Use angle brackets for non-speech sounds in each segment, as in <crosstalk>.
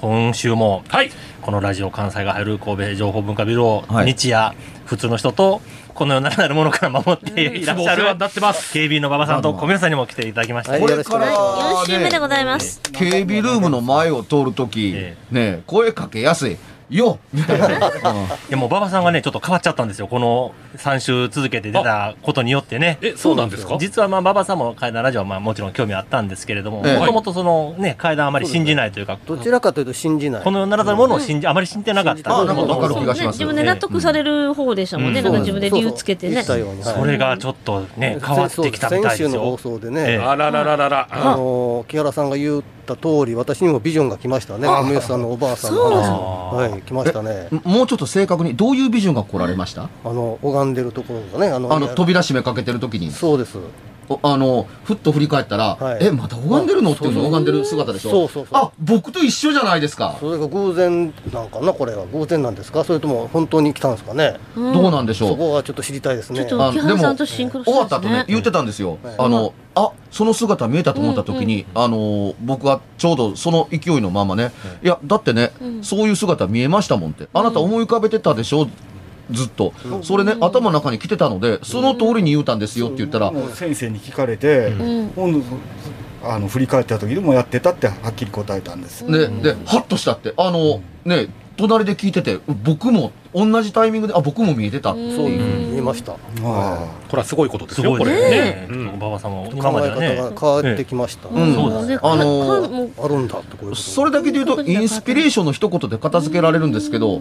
今週も、はい。このラジオ関西が入る神戸情報文化ビルを、はい日夜普通の人とこの世の中なるものから守っていらっしゃるいつもお世話になってます。警備員の馬場さんと小宮さんにも来ていただきました、はいこれから、4週目でございます。警備ルームの前を通るとき、えね、声かけやすい。よみたいな。<laughs> うん。いやもう馬場さんがねちょっと変わっちゃったんですよ。この3週続けて出たことによってね。え、そうなんですか？実はまあ馬場さんも怪談ラジオはまあもちろん興味あったんですけれどもええ。もともとそのね怪談あまり信じないというかどちらかというと信じない。この世の中のものを信じあまり信じてなかった。あなんかわかる気がしね、ます自分で納得される方でしたもんね。うん。なんか自分で理由つけてね。それがちょっとね変わってきたみたいです先週の放よ送でええ。ね、あららららら。あの木原さんが言った通り、私にもビジョンが来ましたね。お宮さんのおばあさんの。はい、来ましたね。もうちょっと正確に、どういうビジョンが来られました？あの拝んでるところがね、あのあの、扉閉めかけてるときに、そうです。おあの、ふっと振り返ったら、はい。え、また拝んでるの？っていうのを拝んでる姿でしょ？そうそうそう。あ、僕と一緒じゃないですか。それが偶然なんかな、これは。偶然なんですか、それとも本当に来たんですかね？うん。どうなんでしょ。そうこはちょっと知りたいですね。ちょっと木原さんとシンクロして終わますね。った後ね言ってたんですよ、はい。あのあその姿見えたと思った時に、あの僕はちょうどその勢いのままね、いやだってね、うん。そういう姿見えましたもんって。あなた思い浮かべてたでしょ？ずっと、それね頭の中に来てたのでその通りに言うたんですよって言ったら、先生に聞かれて、あの振り返った時でもやってたってはっきり答えたんです、ででハッとしたって。あのね隣で聞いてて僕も同じタイミングであ僕も見えてたっていう、そういう見えました。はこれはすごいことですよ、これ。ね。うん馬場さんも今考えまではね。方が変わってきました。うん。そうですね。あのあるんだってこういうこと。それだけで言うとインスピレーションの一言で片付けられるんですけど、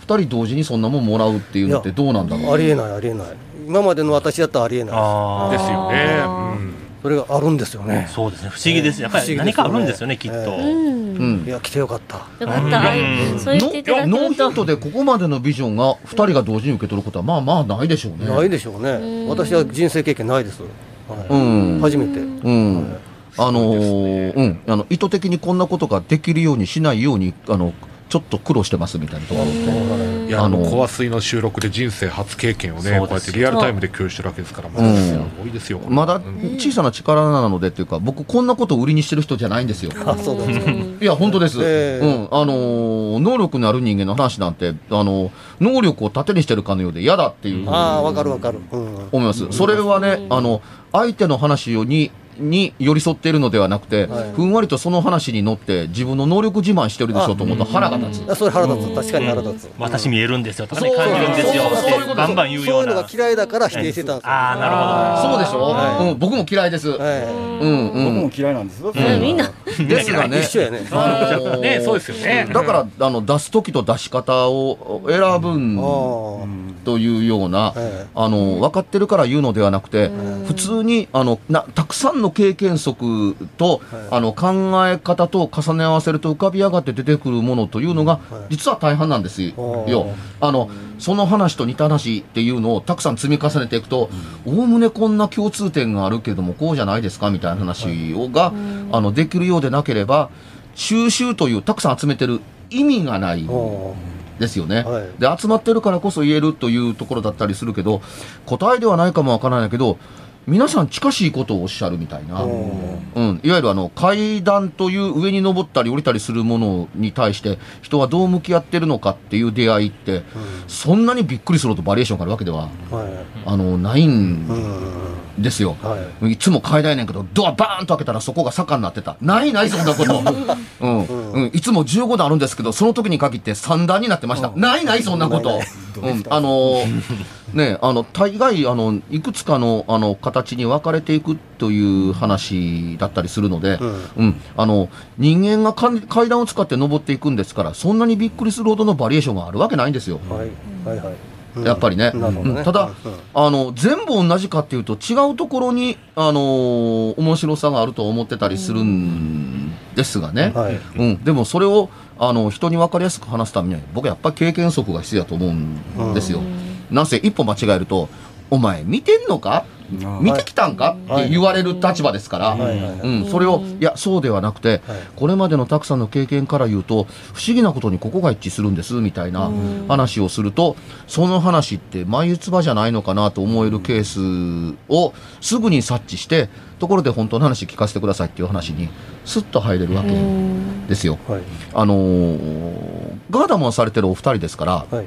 二人同時にそんなもんもらうっていうのってどうなんだろう。ありえないありえない。今までの私だったらありえないですよね。うんそれがあるんですよね。そうですね。不思議です。やっぱり何かあるんですよねきっと、いや来てよかった。よかった。うん。そう言っていただノー。ヒントでここまでのビジョンが2人が同時に受け取ることはまあまあないでしょうね。ないでしょうね。ん。私は人生経験ないです、うはい。ん。初めて。うん。あのーうん。あの、意図的にこんなことができるようにしないように、あの、ちょっと苦労してますみたいなところって。いや、あの、コア水の収録で人生初経験をね、こうやってリアルタイムで共有してるわけですから、まうんだすごいですよ。まだうん小さな力なのでっていうか、僕こんなことを売りにしてる人じゃないんですよ。<laughs> あそうなんですかいや、本当です。ええうん。あのー能力のある人間の話なんて、あの能力を盾にしてるかのようで嫌だっていう。ああわかるわかる、うん、思います。それはね、あの、相手の話に、に寄り添っているのではなくて、はい。ふんわりとその話に乗って自分の能力自慢してるでしょうと思うと腹が立つ。あそれ腹立つ。確かに腹立つ、私見えるんですよ。とかねそう感じるんですよ。そういうことってバンバン言うよそういううのなが嫌いだから否定してたんですよ、ああなるほど。そうでしょ、はい。うん、僕も嫌いです。はい。うんうん。僕も嫌いなんです。よ、うん。みんな。<laughs> ですがね。一緒やね。あのーね、そうですよね。だから、あの、出す時と出し方を選ぶあんあ、というような、ええあの、分かってるから言うのではなくて、うん。普通に、あの、な、たくさんの経験則と、あの、考え方と重ね合わせると浮かび上がって出てくるものというのが、実は大半なんですよ。あの、その話と似た話っていうのをたくさん積み重ねていくと、おおむねこんな共通点があるけれども、こうじゃないですかみたいな話をが、あの、できるようでなければ、収集というたくさん集めてる意味がない。おですよね、はい。で集まってるからこそ言えるというところだったりするけど答えではないかもわからないけど皆さん近しいことをおっしゃるみたいな、うん、いわゆるあの階段という上に登ったり降りたりするものに対して人はどう向き合ってるのかっていう出会いって、そんなにびっくりするほどバリエーションがあるわけでははいあのないんうんですよ。はいいつも階段やねんけど、ドアバーンと開けたらそこが坂になってた。ないない、そんなこと。<laughs> うん。うん。いつも15段あるんですけど、その時に限って3段になってました。ないない、そんなこと。うん。あのー、<laughs> ね、あの、大概、あの、いくつかの、あの、形に分かれていくという話だったりするので、うん。あの、人間がか階段を使って登っていくんですから、そんなにびっくりするほどのバリエーションがあるわけないんですよ。はいはいはいうんやっぱりね。ねうんただうん、あの、全部同じかっていうと違うところに、あのー面白さがあると思ってたりするんですがね。はいうん。でもそれを、あの、人に分かりやすく話すためには、僕はやっぱり経験則が必要だと思うんですよ。なんせ一歩間違えると、お前見てんのか？見てきたんか？って言われる立場ですから、はい。はい。はい。うん、それを、いや、そうではなくて、これまでのたくさんの経験から言うと、不思議なことにここが一致するんです、みたいな話をすると、その話って眉唾じゃないのかなと思えるケースをすぐに察知して、ところで本当の話聞かせてくださいっていう話に、スッと入れるわけですよ。はい。あのーガーダマンされてるお二人ですから、はい。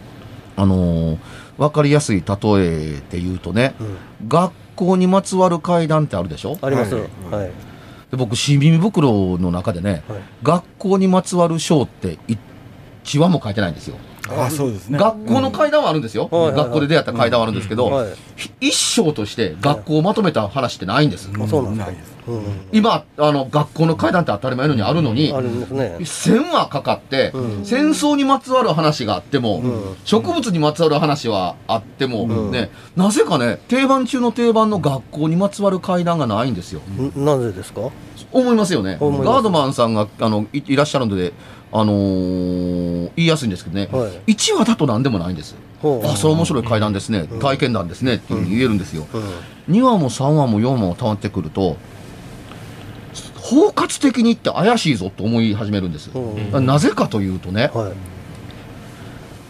あのーわかりやすい例えで言うとね、学校にまつわる階段ってあるでしょ？あります。ははい。い。で僕、新耳袋の中でね、はい。学校にまつわる章って一話も書いてないんですよ。あそうですね。学校の階段はあるんですよ。はいはいはい。学校で出会った階段はあるんですけど、はい。ひ一章として学校をまとめた話ってないんです。あそうなんです今、あの、学校の階段って当たり前のようにあるのに、あるんですね。線はかかって、うん。戦争にまつわる話があっても、うん。植物にまつわる話はあっても、うん。ね、なぜかね、定番中の定番の学校にまつわる階段がないんですよ。んなぜですか？思いますよね。ガードマンさんがあのいいらっしゃるので、あのー言いやすいんですけどね、はい。1話だと何でもないんです。あ、それ面白い階段ですね、体験談ですねっていうふうに言えるんですよ。うん。2話も3話も4話も溜まってくると、包括的にって怪しいぞと思い始めるんです。うん。なぜかというとね、はい。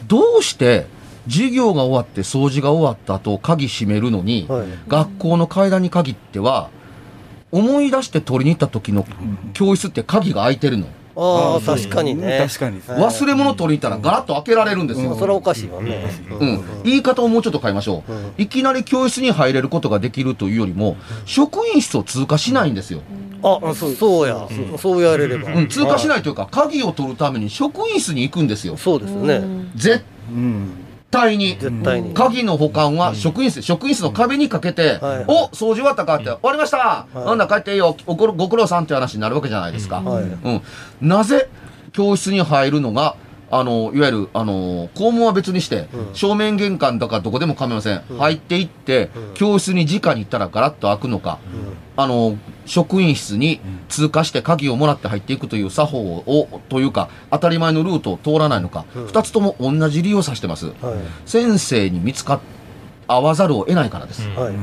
どうして授業が終わって掃除が終わった後鍵閉めるのに、はい。学校の階段に限っては思い出して取りに行った時の教室って鍵が開いてるの。ああ確かにね。確かに。はい忘れ物取りに行ったらガラッと開けられるんですよ。それはおかしいわね。うん、言い方をもうちょっと変えましょう、うん。いきなり教室に入れることができるというよりも、職員室を通過しないんですよ。あそうや。そそう言われれば。うん、通過しいないというか、鍵を取るために職員室に行くんですよ。そうですね。絶うん対に。絶対に。鍵の保管は職員室、職員室の壁にかけて、はい。お掃除終わったかって、終わりました、い。なんだ帰っていいよ。おごご苦労さんって話になるわけじゃないですか。はい。うん、なぜ教室に入るのが、あのいわゆるあの校門は別にして、うん。正面玄関だからどこでも構いません、うん。入っていって、うん。教室に直に行ったらガラッと開くのか、あの職員室に通過して鍵をもらって入っていくという作法をというか当たり前のルートを通らないのか、うん。二つとも同じ理由を指してます。はい。先生に見つかっ会わざるを得ないからです。はい。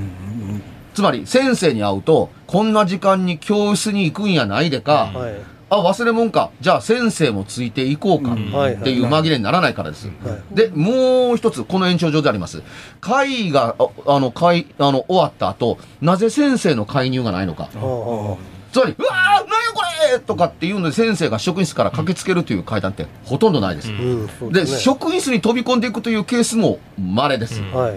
つまり先生に会うとこんな時間に教室に行くんやないでか、はいあ忘れ物か。じゃあ先生もついていこうか。っていう紛れにならないからです。はいでもう一つこの延長上であります。会がああの会あの終わった後なぜ先生の介入がないのか。つまり「うわー何やこれ!」とかっていうので先生が職員室から駆けつけるという階段ってほとんどないです。うんで、ね。職員室に飛び込んでいくというケースも稀です。はい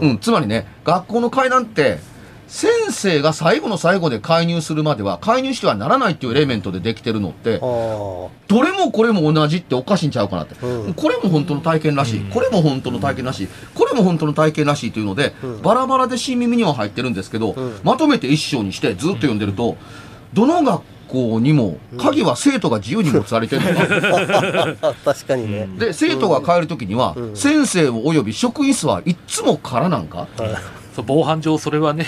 うん、つまりね、学校の階段って、先生が最後の最後で介入するまでは、介入してはならないっていうエレメントでできてるのって、あどれもこれも同じっておかしいんちゃうかなって。うん。これも本当の体験らしい、これも本当の体験らしい、これも本当の体験らしいというので、うん。バラバラで新耳には入ってるんですけど、うん。まとめて一章にしてずっと読んでると、どの学校にも、鍵は生徒が自由に持たれてるの。か。あ確かにね。で、生徒が帰るときには、うん。先生を及び職員室はいっつも空なんか、防犯上それはね、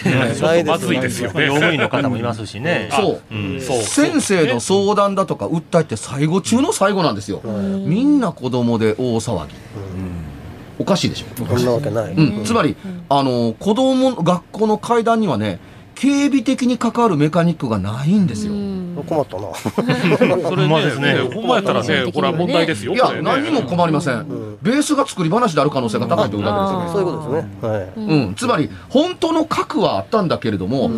まずいですよね。用務員の方もいますしね。そう。先生の相談だとか訴えって最後中の最後なんですよ。みんな子供で大騒ぎ。おかしいでしょ。そんなわけない。うん、つまり、あの、子供の学校の階段にはね、警備的に関わるメカニックがないんですよ。困ったな。<laughs> それほんまですね。ねほんまやったらねこれは問題ですよいや何も困りません、ベースが作り話である可能性が高いというだけですよ。ね。そういうことですね。はい。うん、つまり本当の核はあったんだけれども、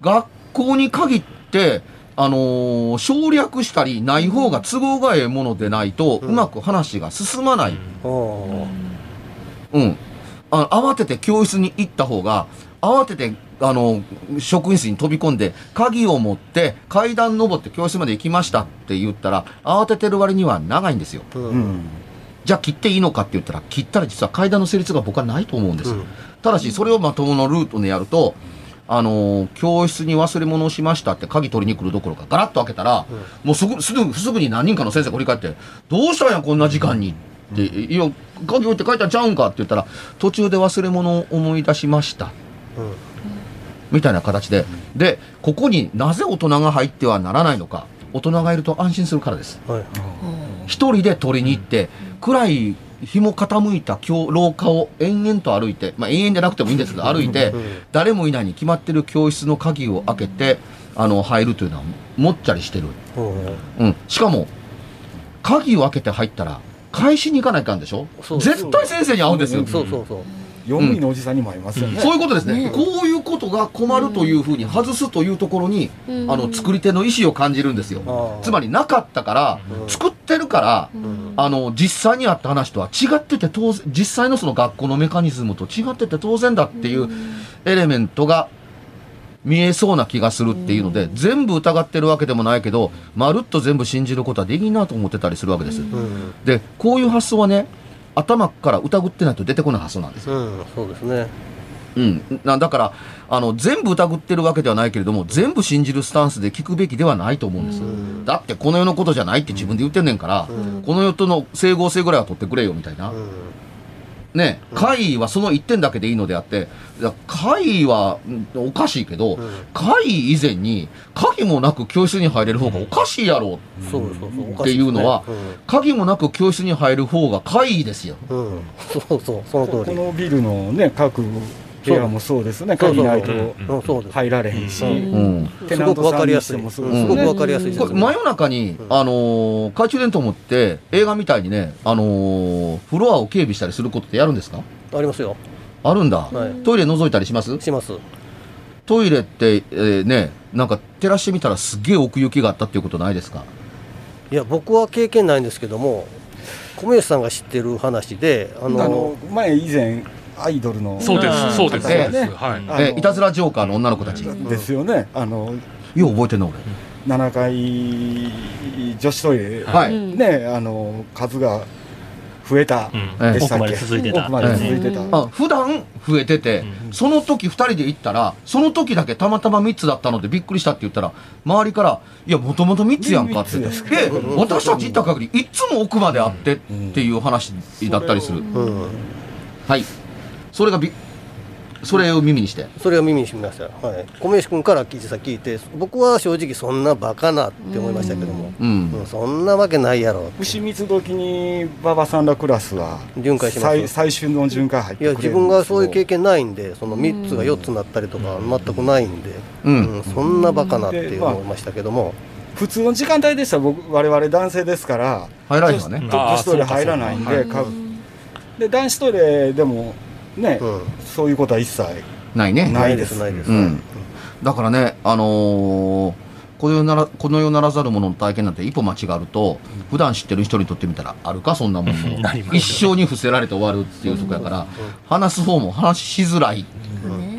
学校に限って、あのー省略したりない方が都合がええものでないと、うまく話が進まない、うん、あの慌てて教室に行った方が慌ててあの職員室に飛び込んで鍵を持って階段登って教室まで行きましたって言ったら慌ててる割には長いんですよ。う。うん。んじゃあ切っていいのかって言ったら切ったら実は階段の成立が僕はないと思うんです、うん。ただしそれをまとものルートでやるとあのー教室に忘れ物をしましたって鍵取りに来るどころかガラッと開けたら、もうすぐすぐすぐに何人かの先生が振り返って「どうしたんやこんな時間に」って「いや鍵置いて帰ったんちゃうんか」って言ったら途中で忘れ物を思い出しましたみたいな形ででここになぜ大人が入ってはならないのか大人がいると安心するからですはい。一人で取りに行って、暗い日も傾いた教廊下を延々と歩いて、まあ延々じゃなくてもいいんですけど、歩いて、誰もいないに決まってる教室の鍵を開けて、あの、入るというのは、もっちゃりしてる。うんうん。しかも、鍵を開けて入ったら、返しに行かないかんでしょ？絶対先生に会うんですよ。そうそうそう。用務員のおじさんにもありますよね、そういうことですね。こういうことが困るというふうに外すというところに、あの、作り手の意思を感じるんですよ。つまりなかったから、作ってるから、あの、実際にあった話とは違ってて当然、実際のその学校のメカニズムと違ってて当然だっていうエレメントが見えそうな気がするっていうので、全部疑ってるわけでもないけど、まるっと全部信じることはできんなと思ってたりするわけです。うん。で、こういう発想はね、頭から疑ってないと出てこない発想なんですよ。うん。そうですね。うん。なだから、あの、全部疑ってるわけではないけれども、全部信じるスタンスで聞くべきではないと思うんです。だって、この世のことじゃないって自分で言ってんねんから、この世との整合性ぐらいは取ってくれよ、みたいな。うん。ね、会議はその一点だけでいいのであって、いや会議はうんおかしいけど、会議以前に、鍵もなく教室に入れる方がおかしいやろそうそうそう。おっていうのは、鍵もなく教室に入る方が会議ですよ。うん。うん。そうそう。その通こり。のビルのね各部屋もそうですね鍵ないと。入られへん。し、うん。テナントさんにしてもそうですすごくわねかりやすいですこれ真夜中に、あのー懐中電灯持って映画みたいにね、あのーフロアを警備したりすることってやるんですか？ありますよ。あるんだ、はい。トイレ覗いたりします？します。トイレって、えーねなんか照らしてみたらすっげえ奥行きがあったっていうことないですか？いや、僕は経験ないんですけども、米吉さんが知ってる話で、あの前以前アイドルのそうです。そうです。はい。いたずらジョーカーの女の子たち。よですよね。あのう覚えてんの俺。7階女子トイレ、はい、ねあの数が増えた。うん。でしたっけ、奥まで続いてた。奥まで続いてた、あ普段増えてて、その時2人で行ったらその時だけたまたま3つだったのでびっくりしたって言ったら周りから「いやもともと3つやんか」って。私たち行った限りいつも奥まであってっていう話だったりする、うん。はいそれがびそれを耳にして。それを耳にしました。はい。米吉君から実際聞いて、僕は正直そんなバカなって思いましたけども、うん、うんそんなわけないやろ。牛蜜時に馬場さんらクラスは巡回します最最終の巡回入っていや、くれる自分がそういう経験験ないんで、その3つが4つになったりとか、全くないんで、うん。うんそんなバカなって思いましたけども、普通の時間帯でしたら僕我々男性ですから入らへんわね。女子女子トイレ入らないんでかで男子トイレでもね、うん。そういうことは一切ないね。ないです。ないです。うん。だからねあのーこの世ならこの世ならざる者の体験なんて一歩間違うと普段知ってる人にとってみたらあるかそんなもんも <laughs> なります一生に伏せられて終わるっていうとこやから話す方も話しづらい。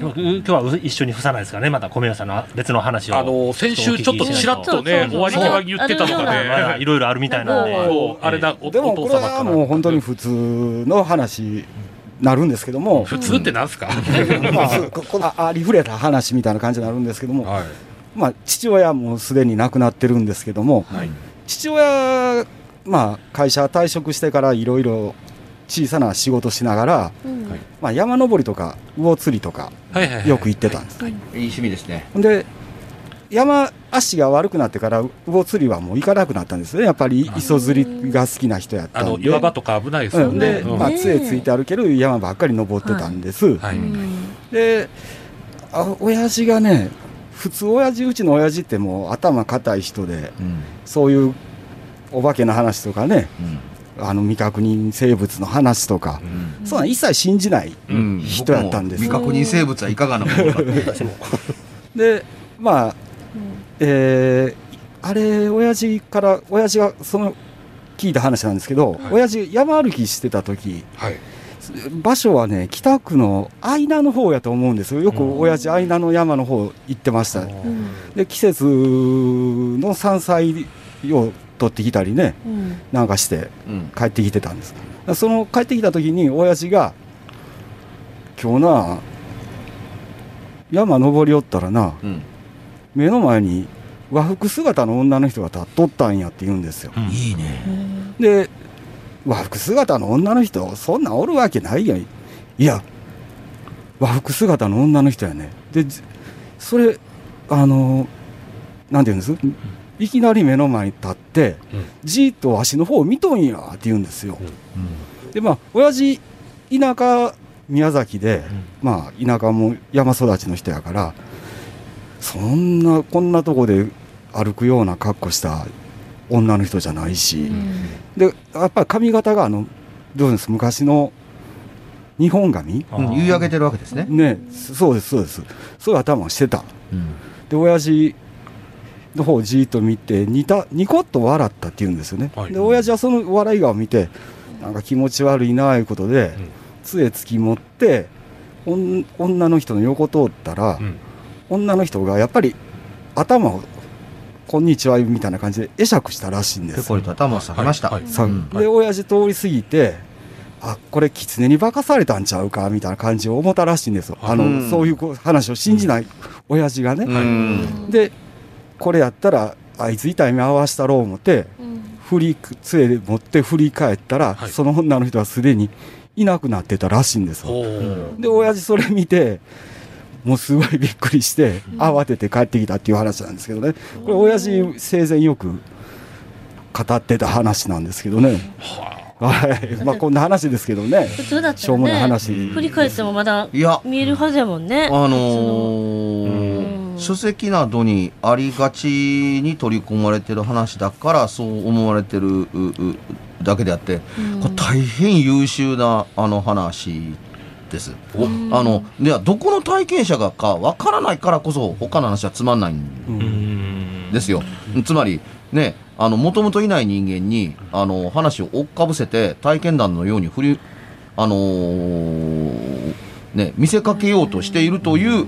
今日は一緒に伏さないですからね、また米吉さんの別の話を。あの先週ちょっとちらっとね終わり際に言ってたのがね <laughs> いろいろあるみたいなんで。あれだおでもおこれは父様から。もう本当に普通の話になるんですけども、普通ってなんすか？まあ、<laughs> あありふれた話みたいな感じになるんですけども、はい。まあ、父親もすでに亡くなってるんですけども、はい。父親、まあ、会社退職してからいろいろ小さな仕事しながら、まあ、山登りとか魚釣りとかはいはいはい。よく行ってたんです。いい趣味ですね。で山足が悪くなってから魚釣りはもう行かなくなったんですね。やっぱり磯釣りが好きな人やったあのんで岩場とか危ないですようん、ね。で、うん。まあ、杖ついて歩ける山ばっかり登ってたんです、はい。であ親父がね普通親父うちの親父ってもう頭固い人でうん。そういうお化けの話とかねうん。あの未確認生物の話とか、そんなん一切信じないうん。人やったんです。未確認生物はいかがなものか。<laughs> 私も。でまあえーあれ親父から親父がその聞いた話なんですけど、はい。親父山歩きしてた時はい。場所はね北区の愛名の方やと思うんですよ。よく親父愛名の山の方行ってました、で季節の山菜を取ってきたりねうん。なんかしてうん。帰ってきてたんです。その帰ってきた時に親父が「今日な山登り寄ったらなうん目の前に和服姿の女の人が立っとったんや」って言うんですよ。いいね。で和服姿の女の人そんなんおるわけないやん。いや和服姿の女の人やね。でじそれあのなんて言うんです？いきなり目の前に立って、うん。じーっとわしの方を見とんやって言うんですよ、でまあ親父田舎宮崎で、まあ田舎も山育ちの人やからそんなこんなとこで歩くような格好した女の人じゃないし、でやっぱり髪型があのどうです？昔の日本髪？うん言い上げてるわけですね。ね。そうですそうです。そういう頭をしてた。うん。で親父の方をじーっと見てニタニコッと笑ったって言うんですよね、はい。で親父はその笑い顔を見てなんか気持ち悪いなあいうことで、うん。杖突き持って女の人の横通ったら、うん女の人がやっぱり頭を「こんにちは」みたいな感じで会釈したらしいんです。ペコリと頭を下げました。はい。はい。で親父通り過ぎてあこれ狐に化かされたんちゃうかみたいな感じを思ったらしいんですよ、あのうん。そういう話を信じない親父がね、うん。でこれやったらあいつ痛い目合わしたろう思って振り杖で持って振り返ったら、はい。その女の人はすでにいなくなってたらしいんですよ。で親父それ見てもうすごいびっくりして慌てて帰ってきたっていう話なんですけどね。これ親父生前よく語ってた話なんですけどね。はい。まあこんな話ですけどね。普通だったしょうもない話。振り返ってもまだいや。見えるはずやもんね。あのうん。ー書籍などにありがちに取り込まれてる話だからそう思われてるだけであって、うん。これ大変優秀なあの話です。あのではどこの体験者がかわからないからこそ他の話はつまんないんうんですよ。つまりねあのもともといない人間にあの話を追っかぶせて体験談のように振りあのーね見せかけようとしているという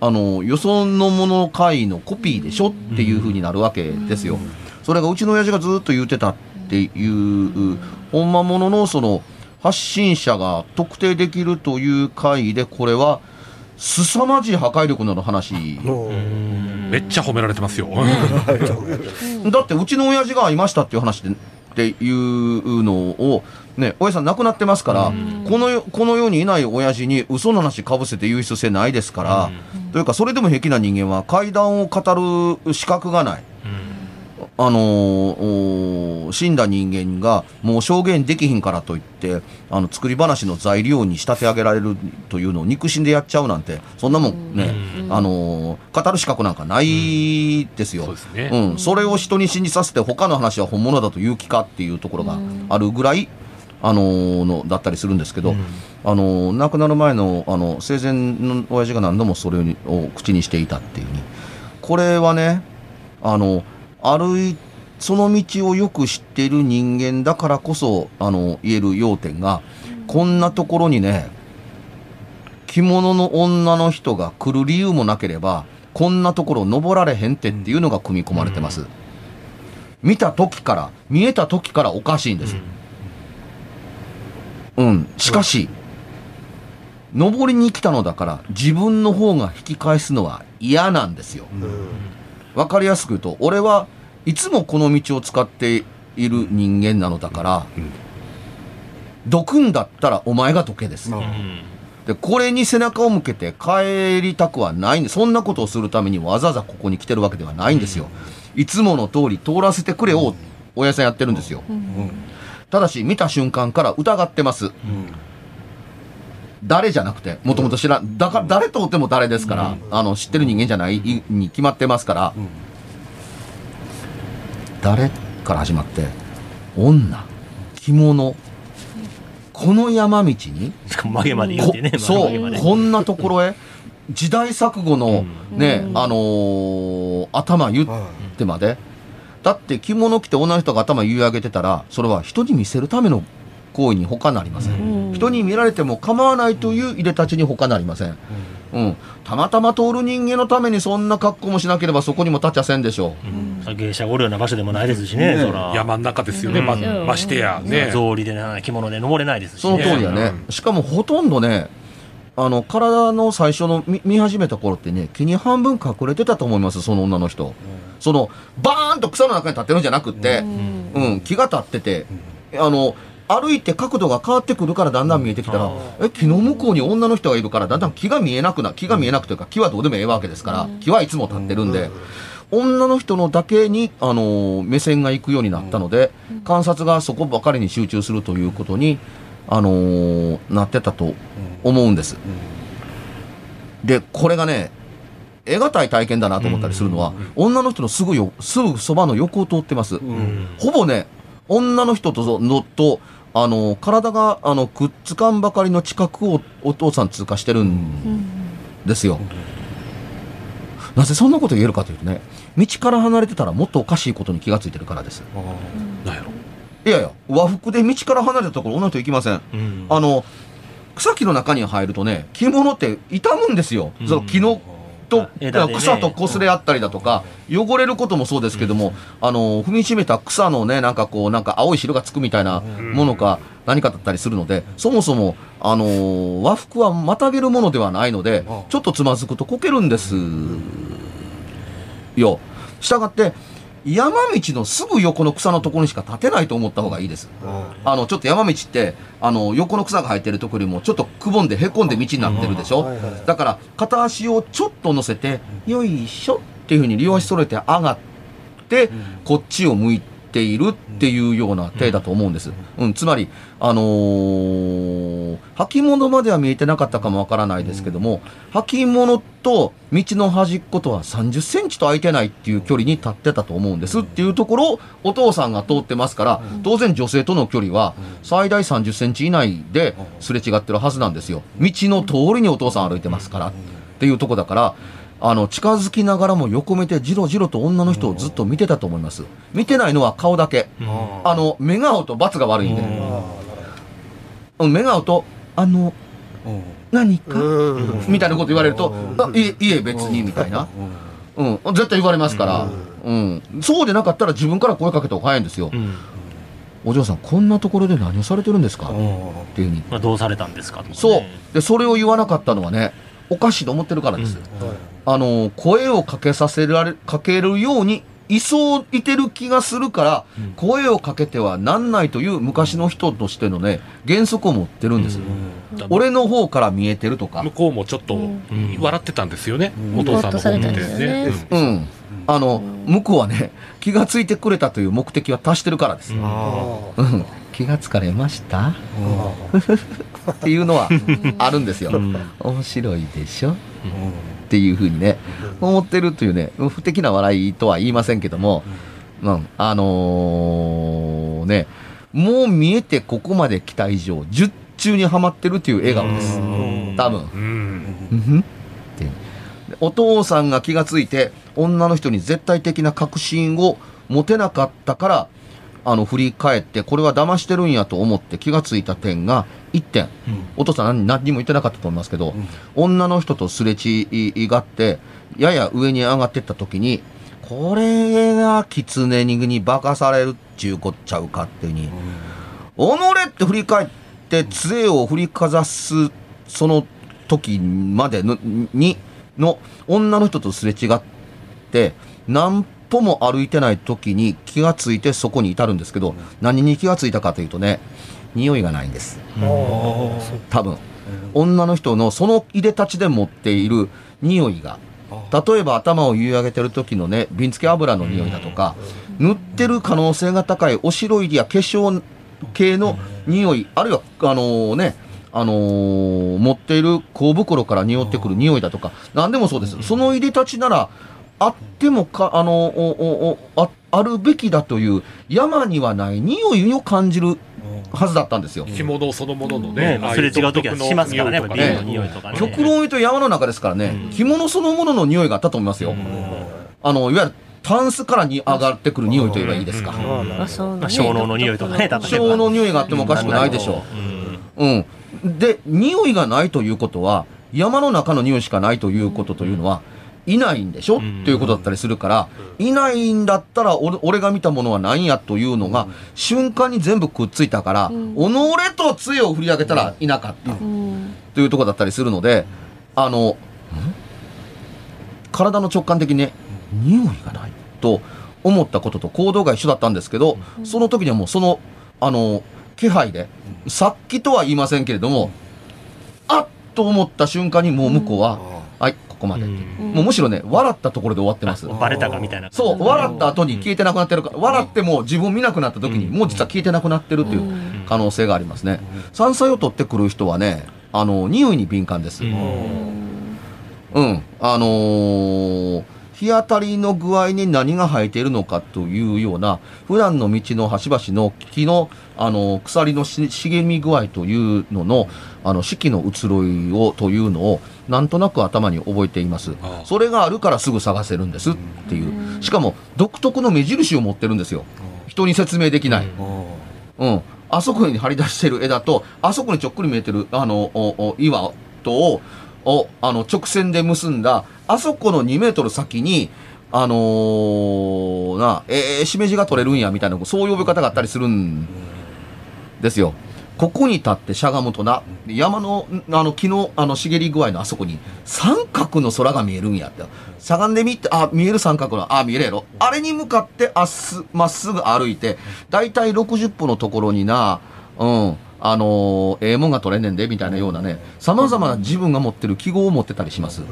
あのよそのもの会のコピーでしょっていうふうになるわけですよ。それがうちの親父がずっと言ってたっていうほんまもののその発信者が特定できるという会でこれは凄まじい破壊力のある話。めっちゃ褒められてますよ。<laughs> だってうちの親父がいましたっていう話でっていうのをね親さん亡くなってますから、この世この世にいない親父に嘘の話かぶせて言う必要性ないですから、というかそれでも平気な人間は怪談を語る資格がない。あのーお死んだ人間がもう証言できひんからといってあの作り話の材料に仕立て上げられるというのを肉親でやっちゃうなんてそんなもんね、あのー語る資格なんかないですよ。そうですね。うん、それを人に信じさせて他の話は本物だという気かっていうところがあるぐらい、あのーのだったりするんですけど、あのー亡くなる前のあの生前の親父が何度もそれを口にしていたっていうに。これはねあの歩いその道をよく知っている人間だからこそあの言える要点が、こんなところにね着物の女の人が来る理由もなければこんなところ登られへんってっていうのが組み込まれてます、見た時から見えた時からおかしいんです。うん、しかし登りに来たのだから自分の方が引き返すのは嫌なんですよわかりやすく言うと俺はいつもこの道を使っている人間なのだから、どくんだったらお前がどけです、でこれに背中を向けて帰りたくはないんでそんなことをするためにわざわざここに来てるわけではないんですよ、いつもの通り通らせてくれを親父さんやってるんですよ、ただし見た瞬間から疑ってます、誰じゃなくて、もともと知らん、だから誰とっても誰ですから、あの、知ってる人間じゃないいに決まってますから、誰から始まって、女、着物、この山道に、曲げまで言ってねこそうこんなところへ時代錯誤のね、あのー頭言ってまで。だって着物着て女の人が頭言い上げてたらそれは人に見せるための行為に他なりません、人に見られても構わないという入れ立ちに他なりません、うん、たまたま通る人間のためにそん。な格好もしなければそこにも立ちゃせん。でしょう、芸者がおるような場所でもないですしね、そら。山の中ですよね、まうん。ましてやね。草履でね、着物で登れないですし、ね。その通りやね、しかもほとん。どねあの体の最初の見見始めた頃ってね気に半分隠れてたと思いますその女の人、そのバーンと草の中に立ってるん。じゃなくって、うん。気が立ってて、あの歩いて角度が変わってくるからだんだん見えてきたら、え木の向こうに女の人がいるからだんだん木が見えなくな木が見えなくというか木はどうでもええわけですから、木はいつも立ってるんで、女の人のだけに、あのー目線が行くようになったので、観察がそこばかりに集中するということに、あのーなってたと思うんです。でこれがね得難い体験だなと思ったりするのは、女の人のすぐよすぐそばの横を通ってます。ほぼね女の人とのとあの体があのくっつかんばかりの近くをお父さん通過してるんですよ。なぜそんなこと言えるかというとね道から離れてたらもっとおかしいことに気がついてるからです。なんやろいやいや和服で道から離れたところ女の人行きません。うんあの草木の中に入るとね着物って傷むんですよ、その木のと、草と擦れ合ったりだとか、汚れることもそうですけども、あの踏みしめた草のねなんかこうなんか青い汁がつくみたいなものか何かだったりするので、そもそもあの和服はまたげるものではないので、ちょっとつまずくとこけるんです。よ。したがって山道のすぐ横の草のところにしか立てないと思った方がいいです。あの、ちょっと山道って、あの、横の草が生えてるところよりも、ちょっとくぼんでへこんで道になってるでしょ？はいはいだから、片足をちょっと乗せて、よいしょっていうふうに両足揃えて上がって、こっちを向いているっていうような体だと思うんです。うん、つまり、あのー履物までは見えてなかったかもわからないですけども、履物と道の端っことは30センチと空いてないっていう距離に立ってたと思うんですっていうところをお父さんが通ってますから、当然女性との距離は最大30センチ以内ですれ違ってるはずなんですよ。道の通りにお父さん歩いてますからっていうとこだから、あの、近づきながらも横目でじろじろと女の人をずっと見てたと思います。見てないのは顔だけ。あの、目顔と罰が悪いんで。うん、目顔と、あの、何か？みたいなこと言われると、あいえ、いえ、別に、みたいな。うん、絶対言われますから。うん。そうでなかったら自分から声かけた方が早いんですよ。うんお嬢さん、こんなところで何をされてるんですか？っていうふうに。まあ、どうされたんですかとかねそう。で、それを言わなかったのはね、おかしいと思ってるからです。あの、声をかけさせられ、かけるように、いそういてる気がするから、声をかけてはなんないという昔の人としてのね、原則を持ってるんです。俺の方から見えてるとか。向、こうもちょっとん。笑ってたんですよね、お父さんの方見てね。うん。あの、向こうはね、気がついてくれたという目的は達してるからです。うん。気がつかれました？っていうのはあるんですよ。面白いでしょ？っていうふうにね、思ってるというね、不敵な笑いとは言いませんけども、うん、あのーね、もう見えてここまで来た以上、術中にはまってるという笑顔です。多分。って。お父さんが気がついて女の人に絶対的な確信を持てなかったからあの振り返ってこれは騙してるんやと思って気がついた点が1点、お父さん何何にも言ってなかったと思いますけど、女の人とすれ違ってやや上に上がってった時にこれが狐に化かされるっちゅうこっちゃうかっていうに、己って振り返って杖を振りかざすその時までのにの女の人とすれ違って何歩も歩いてない時に気がついてそこに至るんですけど何に気がついたかというとね匂いがないんです。多分。女の人のそのいでたちで持っている匂いが。例えば頭を結い上げてる時のね瓶付け油の匂いだとか塗ってる可能性が高いお白入りや化粧系の匂いあるいはあのねあのー持っている香袋から匂ってくる匂いだとか、何でもそうです。その入れ立ちなら、あってもか、あの、おおおあ、あるべきだという、山にはない匂いを感じるはずだったんですよ。着物そのもののねすれ違う時はしますからね、匂いとかね。極論言うと山の中ですからね、着物そのものの匂いがあったと思いますよ。あの、いわゆる、タンスからに上がってくる匂いといえばいいですか。小脳の匂いとかね、小の匂いがあってもおかしくないでしょう。うん。で、匂いがないということは、山の中の匂いしかないということというのは、いないんでしょ、ん。っていうことだったりするから、いないんだったら俺、俺が見たものは何やというのが、瞬間に全部くっついたから、己と杖を振り上げたらいなかった。うん。というところだったりするので、あの、体の直感的にね、匂いがないと思ったことと行動が一緒だったんですけど、その時にはもうその、あの、気配で、さっきとは言いませんけれども、あっと思った瞬間にもう向こうは、はい、ここまで。もうむしろね、笑ったところで終わってます。バレたかみたいな。そう、笑った後に消えてなくなってるから、笑っても自分見なくなった時に、もう実は消えてなくなってるっていう可能性がありますね。山菜を取ってくる人はね、あの、匂いに敏感です。うん。あのー日当たりの具合に何が生えているのかというような、普段の道の端々の木の、あの鎖のし茂み具合というのの、あの、四季の移ろいを、というのを、なんとなく頭に覚えています。それがあるからすぐ探せるんですっていう。しかも、独特の目印を持ってるんですよ。人に説明できない。うん。あそこに張り出してる枝と、あそこにちょっくり見えてる、あの、岩とを、を、あの、直線で結んだ、あそこの2メートル先に、あのーな、えー、しめじが取れるんや、みたいな、そういう呼び方があったりするんですよ。ここに立ってしゃがむとな、山の、あの、木の、あの、茂り具合のあそこに、三角の空が見えるんやって。しゃがんでみて、あ、見える三角の、あ、見えるやろ。あれに向かって、あっす、まっすぐ歩いて、だいたい60歩のところにな、うん、あのーええもんが取れんねんで、みたいなようなね、様々な自分が持ってる記号を持ってたりします。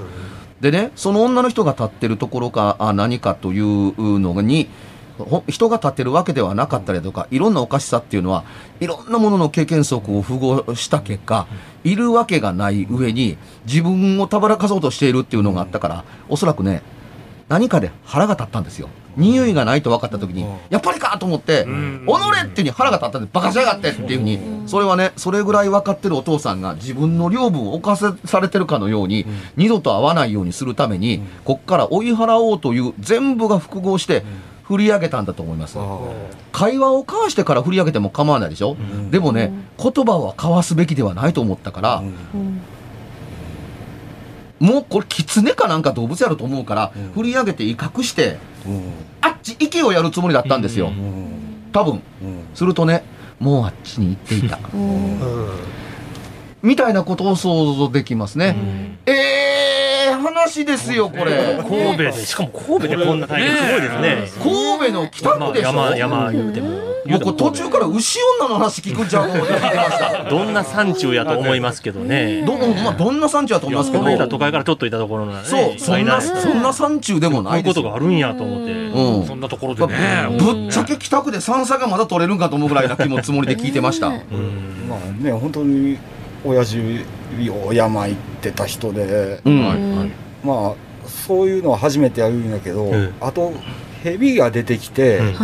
でね、その女の人が立ってるところか、あ何かというのに、人が立ってるわけではなかったりとか、いろんなおかしさっていうのは、いろんなものの経験則を符合した結果、いるわけがない上に、自分をたばらかそうとしているっていうのがあったから、おそらくね、何かで腹が立ったんですよ。匂いがないと分かった時に、やっぱりかと思って、己っていうに腹が立ったんで、バカしやがってっていうふうに、それはね、それぐらい分かってるお父さんが自分の領分を犯されてるかのように、二度と会わないようにするために、こっから追い払おうという全部が複合して、振り上げたんだと思います。会話を交わしてから振り上げても構わないでしょ、でもね、言葉は交わすべきではないと思ったから、もうこれ狐かなんか動物やろと思うから、振り上げて威嚇して、あっち行けをやるつもりだったんですよ。多分。するとね、もうあっちに行っていた。みたいなことを想像できますね。ええ話ですよ、これ。神戸で、しかも神戸でこんな体験すごいですね。神戸の北区でしょ、まあ山、山言うても。僕途中から牛女の話聞くんちゃうと思って聞いてました。<laughs> どんな山中やと思いますけどね。ど,、まあ、どんな山中だと思いますけど。都会からちょっといたところなんでそう、そんな、そんな山中でもないいうですよ。ことがあるんやと思って。うん。そんなところでね。ぶっちゃけ北区で山菜がまだ取れるんかと思うぐらいな気もつもりで聞いてました。まあね本当に親父よう山行ってた人で、うん。まあそういうのは初めてやるんだけど、うんあと蛇が出てきて、うん。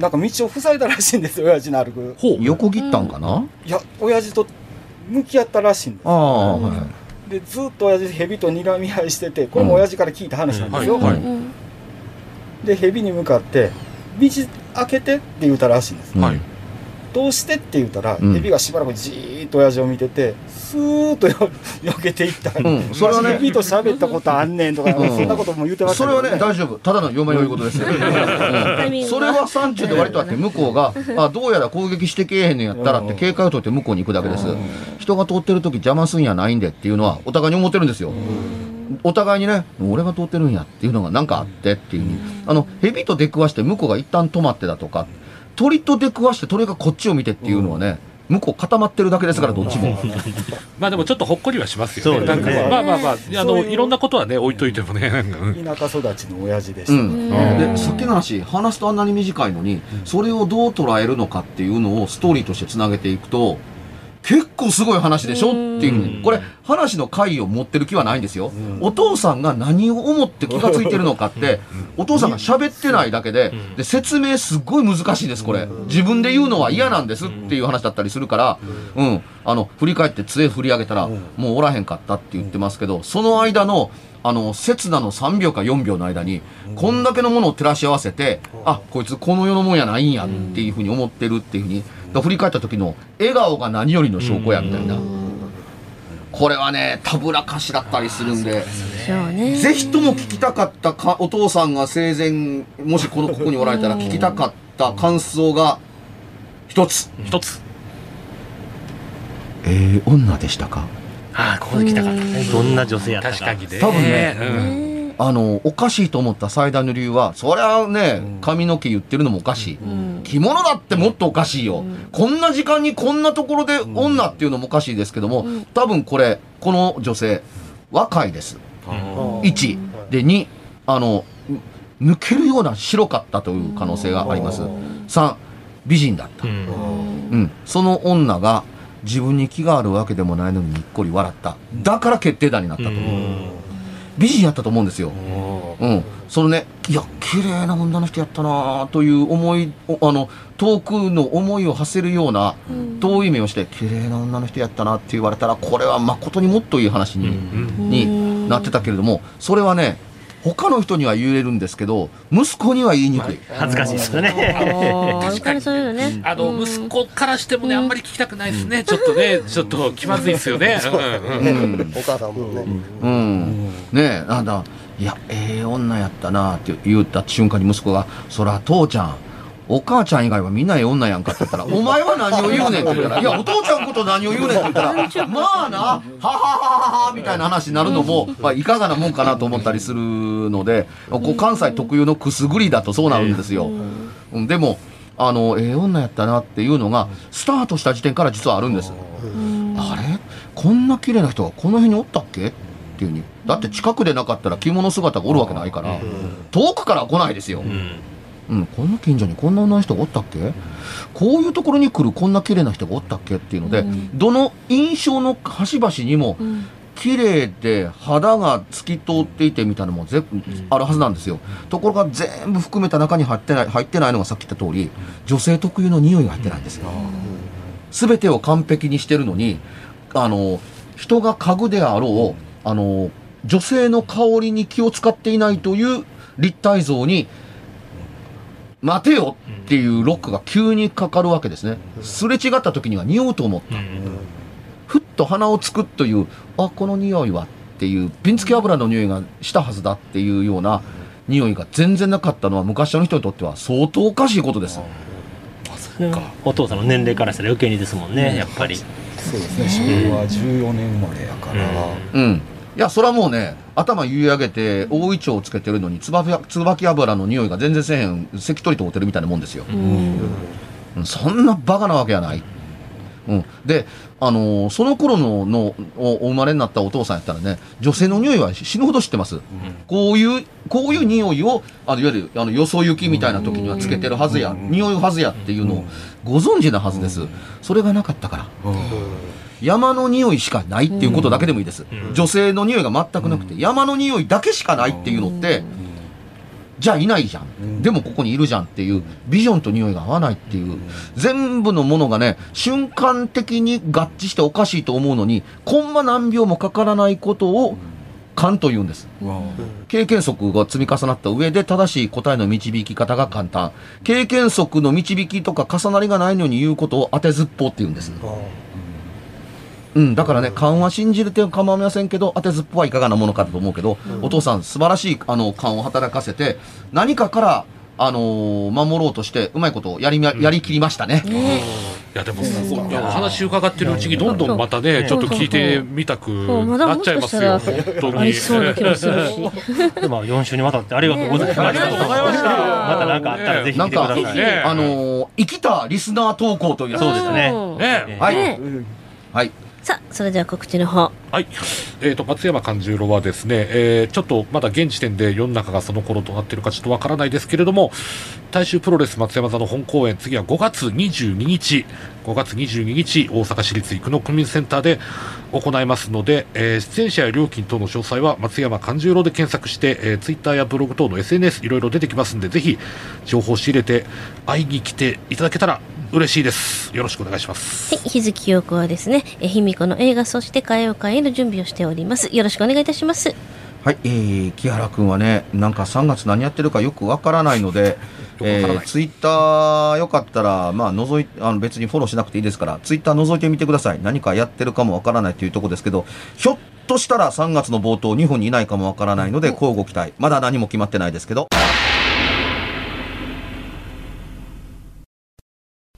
なんか道を塞いだらしいんですよ親父の歩く。ほう。横切ったんかな、いや親父と向き合ったらしいんですああ、はい。でずっと親父蛇と睨み合いしててこれも親父から聞いた話なんですよ、うん。はいで蛇に向かって「道開けて」って言うたらしいんです、はいどうしてって言ったら、うん蛇がしばらくじーっと親父を見ててスーッとよ避けていった、うんそれはね蛇と喋ったことあんねんとか、うんそんなことも言ってましたけど、それはね、大丈夫。ただの嫁の言うことですよ。<laughs> うんそれは山中で割とあって、向こうが、あ、どうやら攻撃してけえへんのやったらって警戒を取って向こうに行くだけです。人が通ってる時邪魔すんやないんでっていうのは、お互いに思ってるんですよ。お互いにね、俺が通ってるんやっていうのがなんかあってっていうふうに。あの、蛇と出くわして向こうが一旦止まってだとか、鳥と出くわして鳥がこっちを見てっていうのはね、向こう固まってるだけですから、どっちも。<laughs> まあでもちょっとほっこりはしますよね。なんかまあまあまあ、あの、いういろんなことはね、置いといてもね、なんか。うん田舎育ちの親父でした、うん、でさっきの話話すとあんなに短いのにそれをどう捉えるのかっていうのをストーリーとしてつなげていくと結構すごい話でしょ？っていうこれ話の回を持ってる気はないんですよ、お父さんが何を思って気がついてるのかってお父さんが喋ってないだけでで説明すっごい難しいですこれ。自分で言うのは嫌なんですっていう話だったりするから、うん、あの振り返って杖振り上げたらもうおらへんかったって言ってますけどその間のあの刹那の3秒か4秒の間にこんだけのものを照らし合わせてあこいつこの世のもんやないんやっていうふうに思ってるっていうふうに振り返った時の笑顔が何よりの証拠やみたいな。これはねたぶらかしだったりするんで。ぜひとも聞きたかったかお父さんが生前もしこのここにおられたら聞きたかった感想が一つ。一つ。ええ女でしたか？ああここで来たかったね。どんな女性やったか。確かにね。多分ね。うんあのおかしいと思った最大の理由はそりゃね髪の毛言ってるのもおかしい、着物だってもっとおかしいよ、こんな時間にこんなところで女っていうのもおかしいですけども、多分これこの女性若いです。1で2あの抜けるような白かったという可能性があります。3美人だった、うん、その女が自分に気があるわけでもないのににっこり笑った。だから決定打になったと。思う、美人やったと思うんですよ、うん、そのねいや綺麗な女の人やったなという思いおあの遠くの思いを馳せるような遠い目をして綺麗な女の人やったなって言われたらこれは誠にもっといい話に,、になってたけれどもそれはね他の人には言えるんですけど息子には言いにくい、恥ずかしいですよね。ああ、やっぱりそういうのね。あの息子からしてもねあんまり聞きたくないですね。ちょっとねちょっと気まずいですよね。<laughs> お母さんもね、うん、ねえなんだいやええ女やったなって言った瞬間に息子が「そら父ちゃんお母ちゃん以外はみんなええ女やんか」って言ったら「<laughs> お前は何を言うねん」って言ったら「いやお父ちゃんこと何を言うねん」って言ったら「<laughs> まあなははははは」みたいな話になるのも、まあ、いかがなもんかなと思ったりするのでこう関西特有のくすぐりだとそうなるんですよ。うん。でもあのええ女やったなっていうのがスタートした時点から実はあるんです。あれ？こんな綺麗な人がこの辺におったっけ？っていうふうに。だって近くでなかったら着物姿がおるわけないから、遠くからは来ないですよ、うんこんな近所にこんな女の人がおったっけ？こういうところに来るこんな綺麗な人がおったっけっていうので、どの印象の端々にも綺麗で肌が透き通っていてみたいなのも全部あるはずなんですよ。ところが全部含めた中に入ってない入ってないのがさっき言った通り女性特有の匂いが入ってないんですよ。全てを完璧にしてるのにあの人が家具であろうあの女性の香りに気を使っていないという立体像に待てよっていうロックが急にかかるわけですね。すれ違った時には匂うと思った。ふっと鼻をつくというあこの匂いはっていう瓶付け油の匂いがしたはずだっていうような匂いが全然なかったのは昔の人にとっては相当おかしいことですお父さんの年齢からしたら余計にですもんねやっぱり。そうですね。昭和14年生まれやから、うんいやそれはもうね頭結い上げて大いちょうをつけてるのに椿椿油の匂いが全然せえへん関取とおてるみたいなもんですよ、うん。そんなバカなわけやない、うん、で、あのーその頃ののおお生まれになったお父さんやったらね女性の匂いは死ぬほど知ってます、こういうこういう匂いをあのいわゆるあのよそ行きみたいな時にはつけてるはずや、匂いはずやっていうのをご存知なはずです、それがなかったから、山の匂いしかないっていうことだけでもいいです、女性の匂いが全くなくて、山の匂いだけしかないっていうのって、じゃあいないじゃん、でもここにいるじゃんっていうビジョンと匂いが合わないっていう、全部のものがね瞬間的に合致しておかしいと思うのにコンマ何秒もかからないことを勘と言うんです。経験則が積み重なった上で正しい答えの導き方が簡単。経験則の導きとか重なりがないのに言うことを当てずっぽうって言うんですうん、だからね、勘は信じるて構いませんけど、当てずっぽはいかがなものかと思うけど、お父さん、素晴らしい、あの、勘を働かせて、何かから、あのー守ろうとして、うまいことをやりみや、やりきりましたね。いやでもすごいいやお話伺ってるうちにどんどんまたねちょっと聞いてみたくなっちゃいますよ。本当に。<laughs> でも4週にわたってありがとうございました、ましたまた何かあったらぜひ来てください、なんかねあのー生きたリスナー投稿という。やつそうですね。う。んね。はい。ね。はい。さあ、それでは告知の方。はい、えー、と松山勘十郎はですね、えーちょっとまだ現時点で世の中がその頃となっているかちょっとわからないですけれども、大衆プロレス松山座の本公演、次は5月22日、5月22日、大阪市立生野区民センターで行いますので、えー出演者や料金等の詳細は松山勘十郎で検索して、えー、ツイッターやブログ等の SNS いろいろ出てきますんで、ぜひ情報を仕入れて会いに来ていただけたら嬉しいです。よろしくお願いします。はい、日月陽子はですね、え卑弥呼の映画、そして歌謡会への準備をしております。よろしくお願いいたします。はい、えー、木原君はね、なんか3月何やってるかよくわからないので、えー、ツイッターよかったら、まあ、覗いあの別にフォローしなくていいですから、ツイッター覗いてみてください。何かやってるかもわからないというところですけど、ひょっとしたら3月の冒頭、日本にいないかもわからないので、交互期待。まだ何も決まってないですけど。